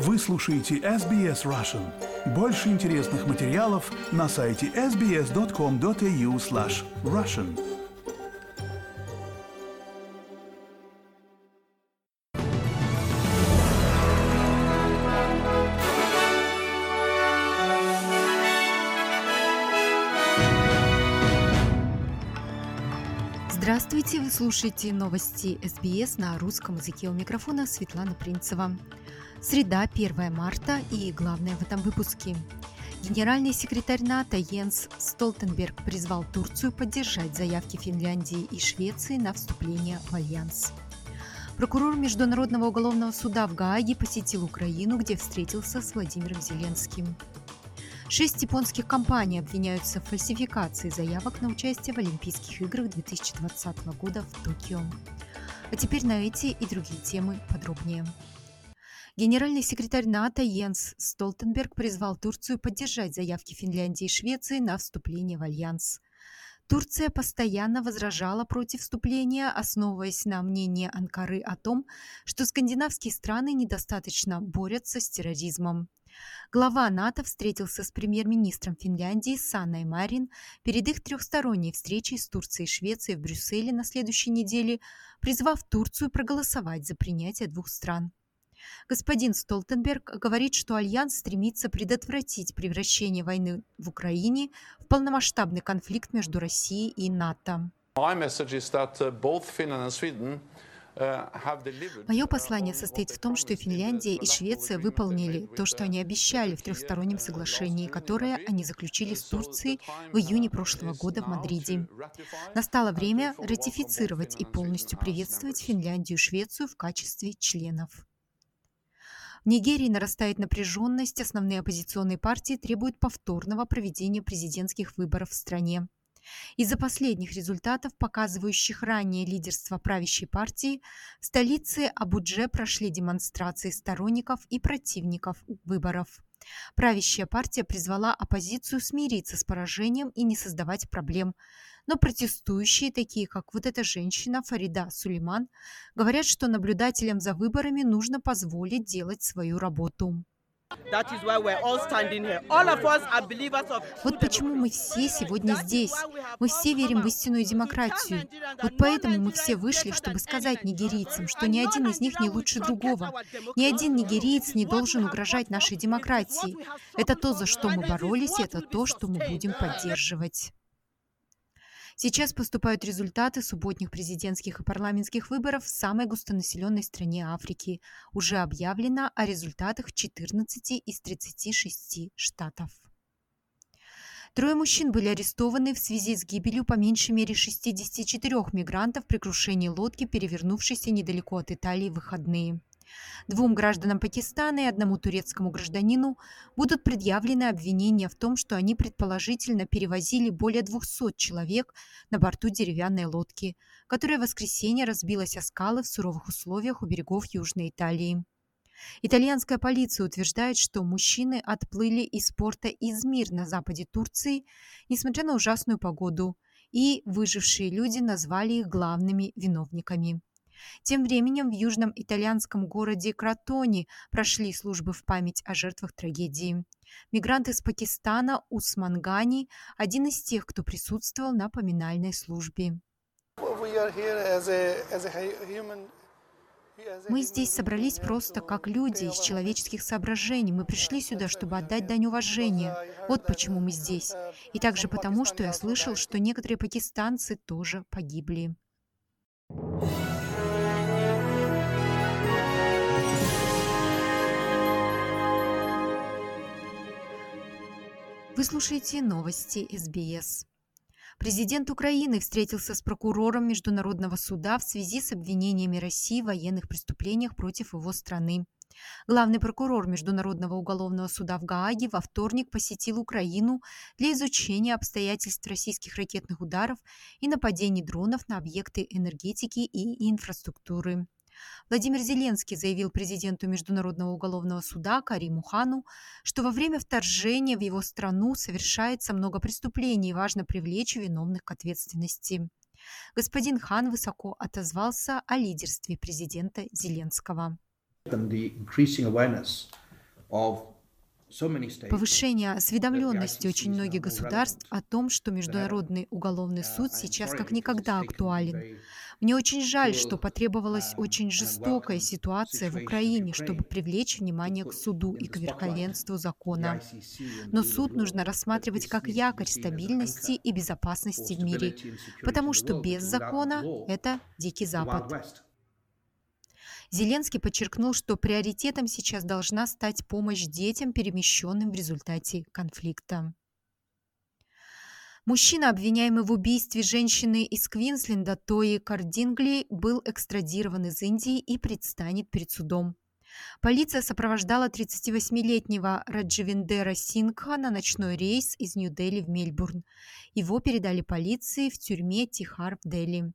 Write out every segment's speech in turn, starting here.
Вы слушаете SBS Russian. Больше интересных материалов на сайте sbs.com.au slash russian. Здравствуйте, вы слушаете новости СБС на русском языке. У микрофона Светлана Принцева. Среда, 1 марта и главное в этом выпуске. Генеральный секретарь НАТО Йенс Столтенберг призвал Турцию поддержать заявки Финляндии и Швеции на вступление в Альянс. Прокурор Международного уголовного суда в Гааге посетил Украину, где встретился с Владимиром Зеленским. Шесть японских компаний обвиняются в фальсификации заявок на участие в Олимпийских играх 2020 года в Токио. А теперь на эти и другие темы подробнее. Генеральный секретарь НАТО Йенс Столтенберг призвал Турцию поддержать заявки Финляндии и Швеции на вступление в Альянс. Турция постоянно возражала против вступления, основываясь на мнении Анкары о том, что скандинавские страны недостаточно борются с терроризмом. Глава НАТО встретился с премьер-министром Финляндии Санной Марин перед их трехсторонней встречей с Турцией и Швецией в Брюсселе на следующей неделе, призвав Турцию проголосовать за принятие двух стран. Господин Столтенберг говорит, что Альянс стремится предотвратить превращение войны в Украине в полномасштабный конфликт между Россией и НАТО. Мое послание состоит в том, что Финляндия и Швеция выполнили то, что они обещали в трехстороннем соглашении, которое они заключили с Турцией в июне прошлого года в Мадриде. Настало время ратифицировать и полностью приветствовать Финляндию и Швецию в качестве членов. Нигерии нарастает напряженность, основные оппозиционные партии требуют повторного проведения президентских выборов в стране. Из-за последних результатов, показывающих ранее лидерство правящей партии, в столице Абудже прошли демонстрации сторонников и противников выборов. Правящая партия призвала оппозицию смириться с поражением и не создавать проблем. Но протестующие, такие как вот эта женщина Фарида Сулейман, говорят, что наблюдателям за выборами нужно позволить делать свою работу. Вот почему мы все сегодня здесь. Мы все верим в истинную демократию. Вот поэтому мы все вышли, чтобы сказать нигерийцам, что ни один из них не лучше другого. Ни один нигериец не должен угрожать нашей демократии. Это то, за что мы боролись, и это то, что мы будем поддерживать. Сейчас поступают результаты субботних президентских и парламентских выборов в самой густонаселенной стране Африки. Уже объявлено о результатах 14 из 36 штатов. Трое мужчин были арестованы в связи с гибелью по меньшей мере 64 мигрантов при крушении лодки, перевернувшейся недалеко от Италии в выходные. Двум гражданам Пакистана и одному турецкому гражданину будут предъявлены обвинения в том, что они предположительно перевозили более 200 человек на борту деревянной лодки, которая в воскресенье разбилась о скалы в суровых условиях у берегов Южной Италии. Итальянская полиция утверждает, что мужчины отплыли из порта Измир на западе Турции, несмотря на ужасную погоду, и выжившие люди назвали их главными виновниками. Тем временем в южном итальянском городе Кротоне прошли службы в память о жертвах трагедии. Мигрант из Пакистана Усман Гани – один из тех, кто присутствовал на поминальной службе. Мы здесь собрались просто как люди из человеческих соображений. Мы пришли сюда, чтобы отдать дань уважения. Вот почему мы здесь. И также потому, что я слышал, что некоторые пакистанцы тоже погибли. Вы слушаете новости СБС. Президент Украины встретился с прокурором Международного суда в связи с обвинениями России в военных преступлениях против его страны. Главный прокурор Международного уголовного суда в Гааге во вторник посетил Украину для изучения обстоятельств российских ракетных ударов и нападений дронов на объекты энергетики и инфраструктуры. Владимир Зеленский заявил президенту Международного уголовного суда Кариму Хану, что во время вторжения в его страну совершается много преступлений и важно привлечь виновных к ответственности. Господин Хан высоко отозвался о лидерстве президента Зеленского. Повышение осведомленности очень многих государств о том, что Международный уголовный суд сейчас как никогда актуален. Мне очень жаль, что потребовалась очень жестокая ситуация в Украине, чтобы привлечь внимание к суду и к верховенству закона. Но суд нужно рассматривать как якорь стабильности и безопасности в мире, потому что без закона это Дикий Запад. Зеленский подчеркнул, что приоритетом сейчас должна стать помощь детям, перемещенным в результате конфликта. Мужчина, обвиняемый в убийстве женщины из Квинсленда Тои Кардингли, был экстрадирован из Индии и предстанет перед судом. Полиция сопровождала 38-летнего Радживиндера Сингха на ночной рейс из Нью-Дели в Мельбурн. Его передали полиции в тюрьме Тихар в Дели.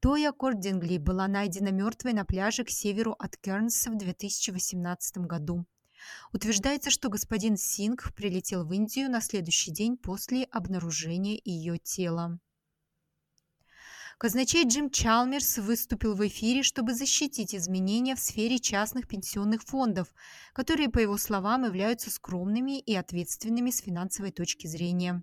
Тоя Кордингли была найдена мертвой на пляже к северу от Кернса в 2018 году. Утверждается, что господин Сингх прилетел в Индию на следующий день после обнаружения ее тела. Казначей Джим Чалмерс выступил в эфире, чтобы защитить изменения в сфере частных пенсионных фондов, которые, по его словам, являются скромными и ответственными с финансовой точки зрения.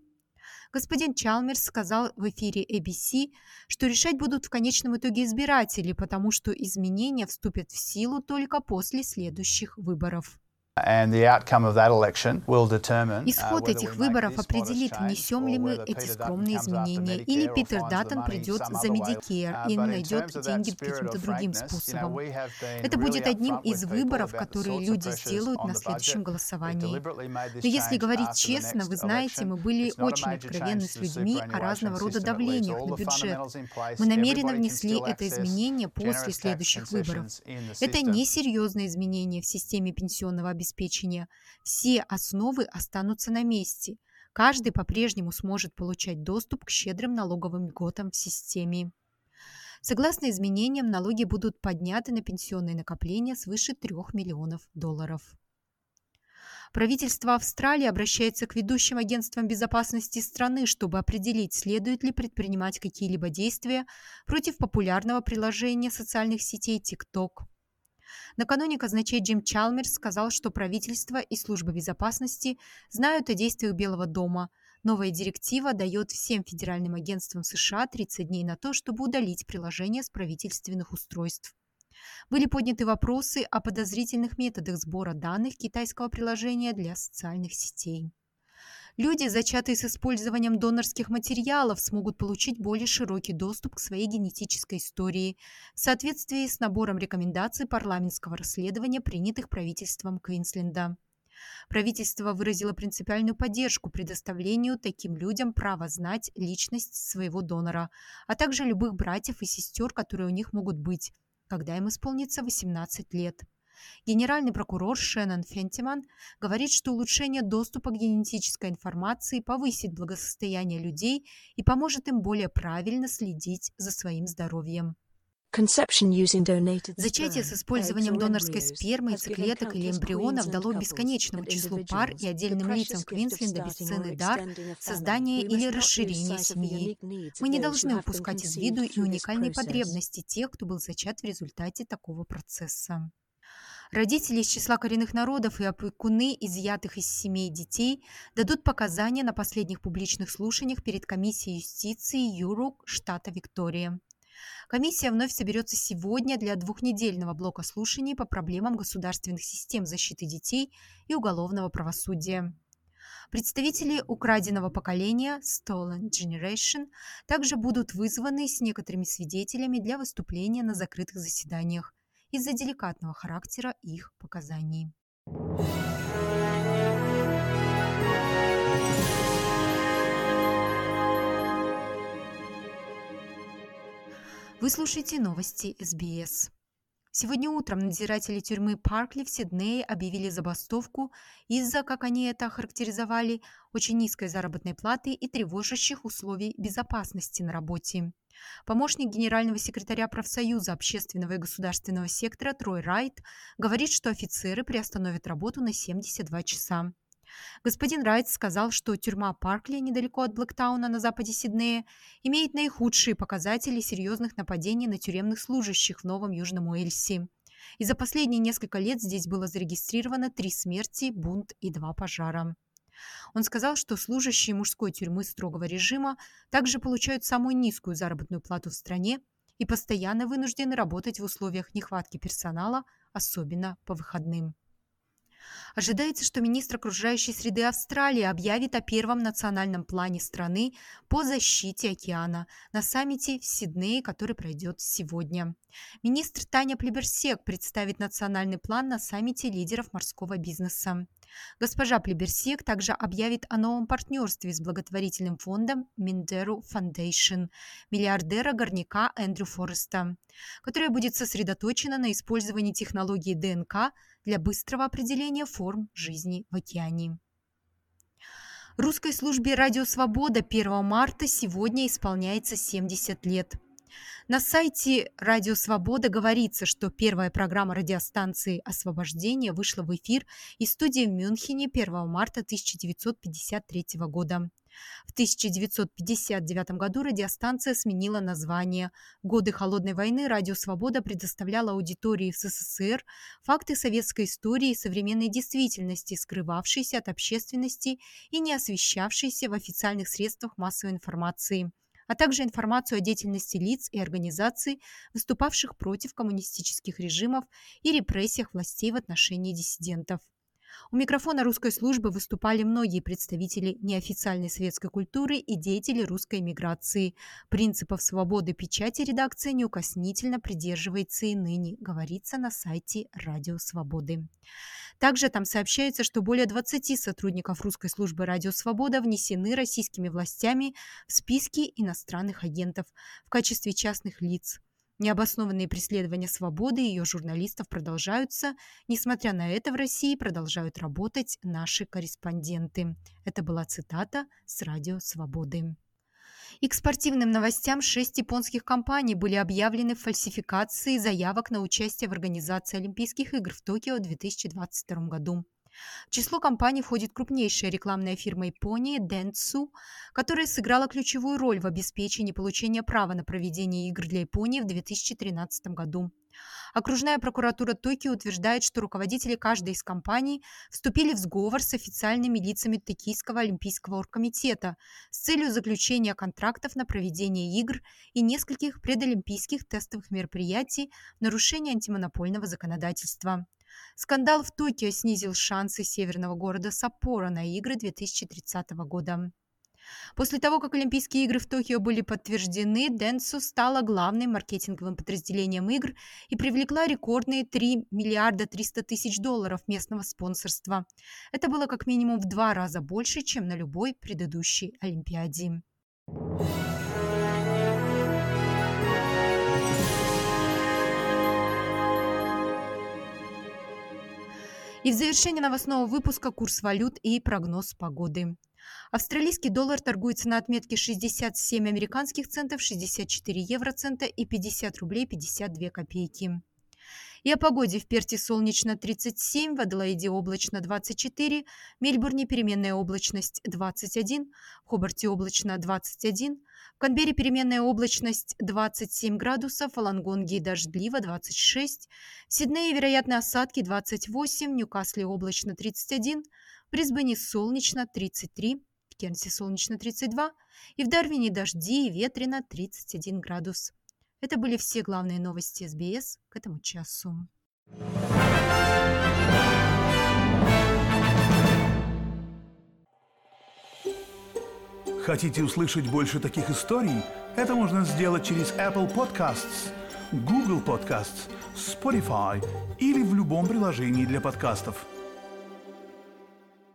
Господин Чалмерс сказал в эфире ABC, что решать будут в конечном итоге избиратели, потому что изменения вступят в силу только после следующих выборов. Исход этих выборов определит, внесем ли мы эти скромные изменения, или Питер Даттон придет за Medicare и найдет деньги каким-то другим способом. Это будет одним из выборов, которые люди сделают на следующем голосовании. Но если говорить честно, вы знаете, мы были очень откровенны с людьми о разного рода давлениях на бюджет. Мы намеренно внесли это изменение после следующих выборов. Это несерьезное изменение в системе пенсионного обеспечения обеспечения, все основы останутся на месте. Каждый по-прежнему сможет получать доступ к щедрым налоговым льготам в системе. Согласно изменениям, налоги будут подняты на пенсионные накопления свыше 3 миллионов долларов. Правительство Австралии обращается к ведущим агентствам безопасности страны, чтобы определить, следует ли предпринимать какие-либо действия против популярного приложения социальных сетей TikTok. Накануне казначей Джим Чалмерс сказал, что правительство и служба безопасности знают о действиях Белого дома. Новая директива дает всем федеральным агентствам США 30 дней на то, чтобы удалить приложение с правительственных устройств. Были подняты вопросы о подозрительных методах сбора данных китайского приложения для социальных сетей. Люди, зачатые с использованием донорских материалов, смогут получить более широкий доступ к своей генетической истории в соответствии с набором рекомендаций парламентского расследования, принятых правительством Квинсленда. Правительство выразило принципиальную поддержку предоставлению таким людям права знать личность своего донора, а также любых братьев и сестер, которые у них могут быть, когда им исполнится 18 лет. Генеральный прокурор Шеннон Фентиман говорит, что улучшение доступа к генетической информации повысит благосостояние людей и поможет им более правильно следить за своим здоровьем. Зачатие с использованием донорской спермы, яйцеклеток или эмбрионов дало бесконечному числу пар и отдельным лицам Квинсленда бесценный дар создания или расширения семьи. Мы не должны упускать из виду и уникальные потребности тех, кто был зачат в результате такого процесса. Родители из числа коренных народов и опекуны изъятых из семей детей дадут показания на последних публичных слушаниях перед комиссией юстиции ЮРУК штата Виктория. Комиссия вновь соберется сегодня для двухнедельного блока слушаний по проблемам государственных систем защиты детей и уголовного правосудия. Представители украденного поколения Stolen Generation также будут вызваны с некоторыми свидетелями для выступления на закрытых заседаниях из-за деликатного характера их показаний. Вы слушаете новости СБС. Сегодня утром надзиратели тюрьмы Паркли в Сиднее объявили забастовку из-за, как они это охарактеризовали, очень низкой заработной платы и тревожащих условий безопасности на работе. Помощник генерального секретаря профсоюза общественного и государственного сектора Трой Райт говорит, что офицеры приостановят работу на 72 часа. Господин Райт сказал, что тюрьма Паркли, недалеко от Блэктауна на западе Сиднея, имеет наихудшие показатели серьезных нападений на тюремных служащих в Новом Южном Уэльсе. И за последние несколько лет здесь было зарегистрировано три смерти, бунт и два пожара. Он сказал, что служащие мужской тюрьмы строгого режима также получают самую низкую заработную плату в стране и постоянно вынуждены работать в условиях нехватки персонала, особенно по выходным. Ожидается, что министр окружающей среды Австралии объявит о первом национальном плане страны по защите океана на саммите в Сиднее, который пройдет сегодня. Министр Таня Плеберсек представит национальный план на саммите лидеров морского бизнеса. Госпожа Плеберсек также объявит о новом партнерстве с благотворительным фондом Mindero Foundation миллиардера горняка Эндрю Фореста, которое будет сосредоточено на использовании технологии ДНК для быстрого определения форм жизни в океане. Русской службе «Радио Свобода» 1 марта сегодня исполняется 70 лет – на сайте «Радио Свобода» говорится, что первая программа радиостанции «Освобождение» вышла в эфир из студии в Мюнхене 1 марта 1953 года. В 1959 году радиостанция сменила название. В годы Холодной войны «Радио Свобода» предоставляла аудитории в СССР факты советской истории и современной действительности, скрывавшиеся от общественности и не освещавшиеся в официальных средствах массовой информации – а также информацию о деятельности лиц и организаций, выступавших против коммунистических режимов и репрессиях властей в отношении диссидентов. У микрофона русской службы выступали многие представители неофициальной светской культуры и деятели русской эмиграции. Принципов свободы печати редакция неукоснительно придерживается и ныне, говорится на сайте Радио Свободы. Также там сообщается, что более 20 сотрудников русской службы «Радио Свобода» внесены российскими властями в списки иностранных агентов в качестве частных лиц. Необоснованные преследования свободы ее журналистов продолжаются. Несмотря на это, в России продолжают работать наши корреспонденты. Это была цитата с «Радио Свободы». И к спортивным новостям шесть японских компаний были объявлены в фальсификации заявок на участие в организации Олимпийских игр в Токио в 2022 году. В число компаний входит крупнейшая рекламная фирма Японии Dentsu, которая сыграла ключевую роль в обеспечении получения права на проведение игр для Японии в 2013 году. Окружная прокуратура Токио утверждает, что руководители каждой из компаний вступили в сговор с официальными лицами Токийского олимпийского оргкомитета с целью заключения контрактов на проведение игр и нескольких предолимпийских тестовых мероприятий в нарушении антимонопольного законодательства. Скандал в Токио снизил шансы северного города Саппоро на игры 2030 года. После того, как Олимпийские игры в Токио были подтверждены, Денсу стала главным маркетинговым подразделением игр и привлекла рекордные 3 миллиарда 300 тысяч долларов местного спонсорства. Это было как минимум в два раза больше, чем на любой предыдущей Олимпиаде. И в завершение новостного выпуска курс валют и прогноз погоды. Австралийский доллар торгуется на отметке 67 американских центов, 64 евроцента и 50 рублей 52 копейки. И о погоде в Перте солнечно 37, в Аделаиде облачно 24, в Мельбурне переменная облачность 21, в Хобарте облачно 21, в Канберре переменная облачность 27 градусов, в Лангонге дождливо 26, в Сиднее вероятные осадки 28, в Ньюкасле облачно 31, в Брисбене солнечно 33, в Кернсе солнечно 32 и в Дарвине дожди и ветрено 31 градус. Это были все главные новости СБС к этому часу. Хотите услышать больше таких историй? Это можно сделать через Apple Podcasts, Google Podcasts, Spotify или в любом приложении для подкастов.